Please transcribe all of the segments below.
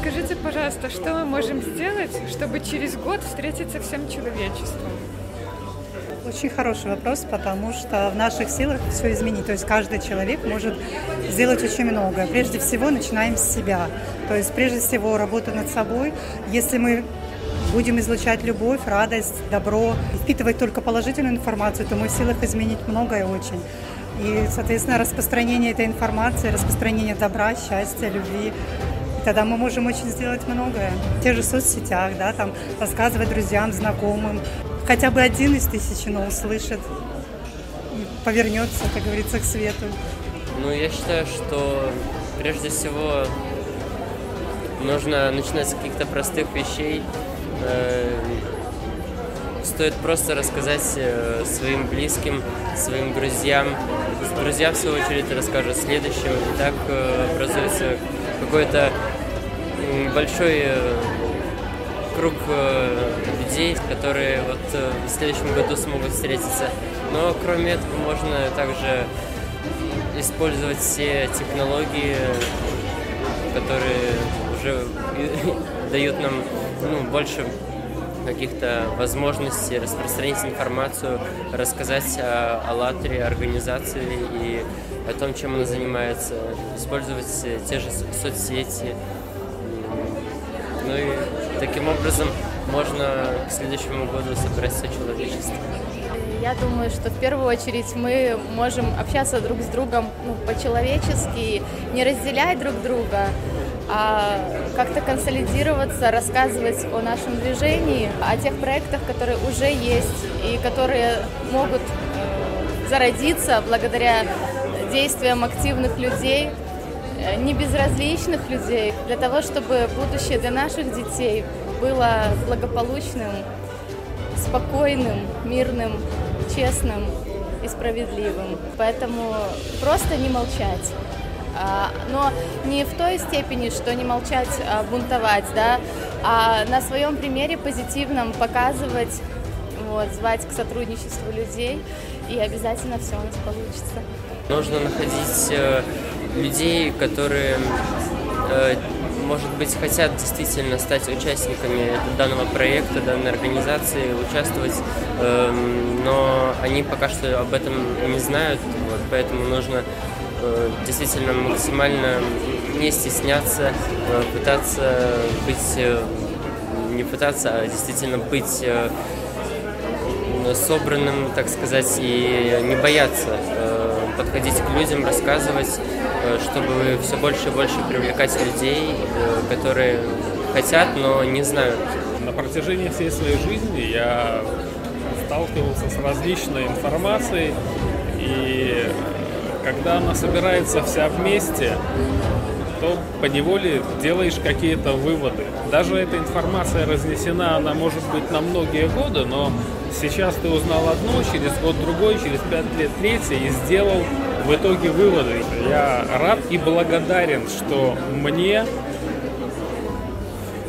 Скажите, пожалуйста, что мы можем сделать, чтобы через год встретиться всем человечеством? Очень хороший вопрос, потому что в наших силах все изменить. То есть каждый человек может сделать очень многое. Прежде всего начинаем с себя. То есть прежде всего работа над собой. Если мы будем излучать любовь, радость, добро, впитывать только положительную информацию, то мы в силах изменить многое очень. И, соответственно, распространение этой информации, распространение добра, счастья, любви, тогда мы можем очень сделать многое. В тех же соцсетях, да, там, рассказывать друзьям, знакомым. Хотя бы один из тысячи, но услышит повернется, как говорится, к свету. Ну, я считаю, что прежде всего нужно начинать с каких-то простых вещей, Э, стоит просто рассказать э, своим близким, своим друзьям. Друзья, в свою очередь, расскажут следующим. И так э, образуется какой-то большой круг людей, которые вот в следующем году смогут встретиться. Но кроме этого можно также использовать все технологии, которые уже дают нам ну, больше каких-то возможностей распространить информацию, рассказать о «АЛЛАТРе», организации и о том, чем она занимается, использовать те же соцсети. Ну и таким образом можно к следующему году собрать все человечество. Я думаю, что в первую очередь мы можем общаться друг с другом ну, по-человечески, не разделять друг друга, а как-то консолидироваться, рассказывать о нашем движении, о тех проектах, которые уже есть и которые могут э, зародиться благодаря действиям активных людей, э, не безразличных людей, для того, чтобы будущее для наших детей было благополучным, спокойным, мирным, честным и справедливым. Поэтому просто не молчать. А, но не в той степени, что не молчать, а бунтовать, да, а на своем примере позитивном показывать, вот, звать к сотрудничеству людей, и обязательно все у нас получится. Нужно находить э, людей, которые, э, может быть, хотят действительно стать участниками данного проекта, данной организации, участвовать, э, но они пока что об этом не знают, вот, поэтому нужно действительно максимально не стесняться, э, пытаться быть, э, не пытаться, а действительно быть собранным, так сказать, и не бояться подходить к людям, рассказывать, чтобы все больше и больше привлекать людей, которые хотят, но не знают. На протяжении всей своей жизни я сталкивался с различной информацией и когда она собирается вся вместе, то по неволе делаешь какие-то выводы. Даже эта информация разнесена, она может быть на многие годы, но сейчас ты узнал одно, через год другой, через пять лет третье и сделал в итоге выводы. Я рад и благодарен, что мне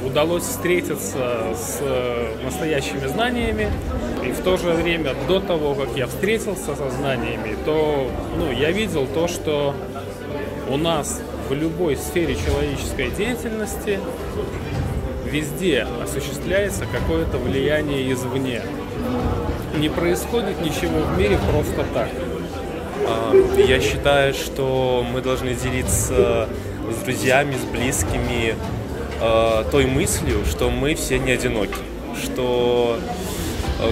удалось встретиться с настоящими знаниями, и в то же время, до того, как я встретился со знаниями, то ну, я видел то, что у нас в любой сфере человеческой деятельности везде осуществляется какое-то влияние извне. Не происходит ничего в мире просто так. А, я считаю, что мы должны делиться с друзьями, с близкими а, той мыслью, что мы все не одиноки, что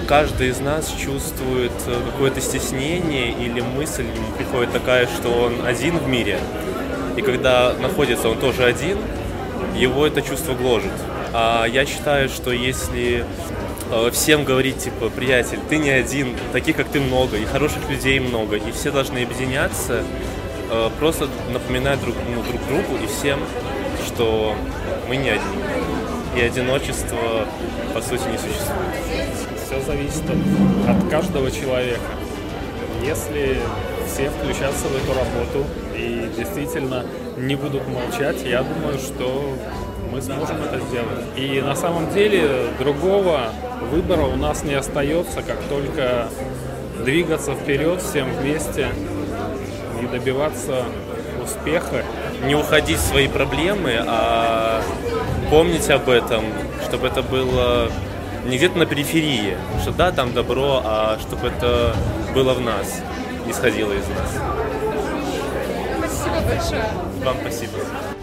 каждый из нас чувствует э, какое-то стеснение или мысль ему приходит такая, что он один в мире. И когда находится он тоже один, его это чувство гложет. А я считаю, что если э, всем говорить, типа, приятель, ты не один, таких как ты много, и хороших людей много, и все должны объединяться, просто напоминать друг, ну, друг другу и всем, что мы не один. И одиночество, по сути, не существует все зависит от, каждого человека. Если все включатся в эту работу и действительно не будут молчать, я думаю, что мы сможем это сделать. И на самом деле другого выбора у нас не остается, как только двигаться вперед всем вместе и добиваться успеха. Не уходить в свои проблемы, а помнить об этом, чтобы это было не где-то на периферии, что да, там добро, а чтобы это было в нас, исходило из нас. Спасибо большое. Вам спасибо.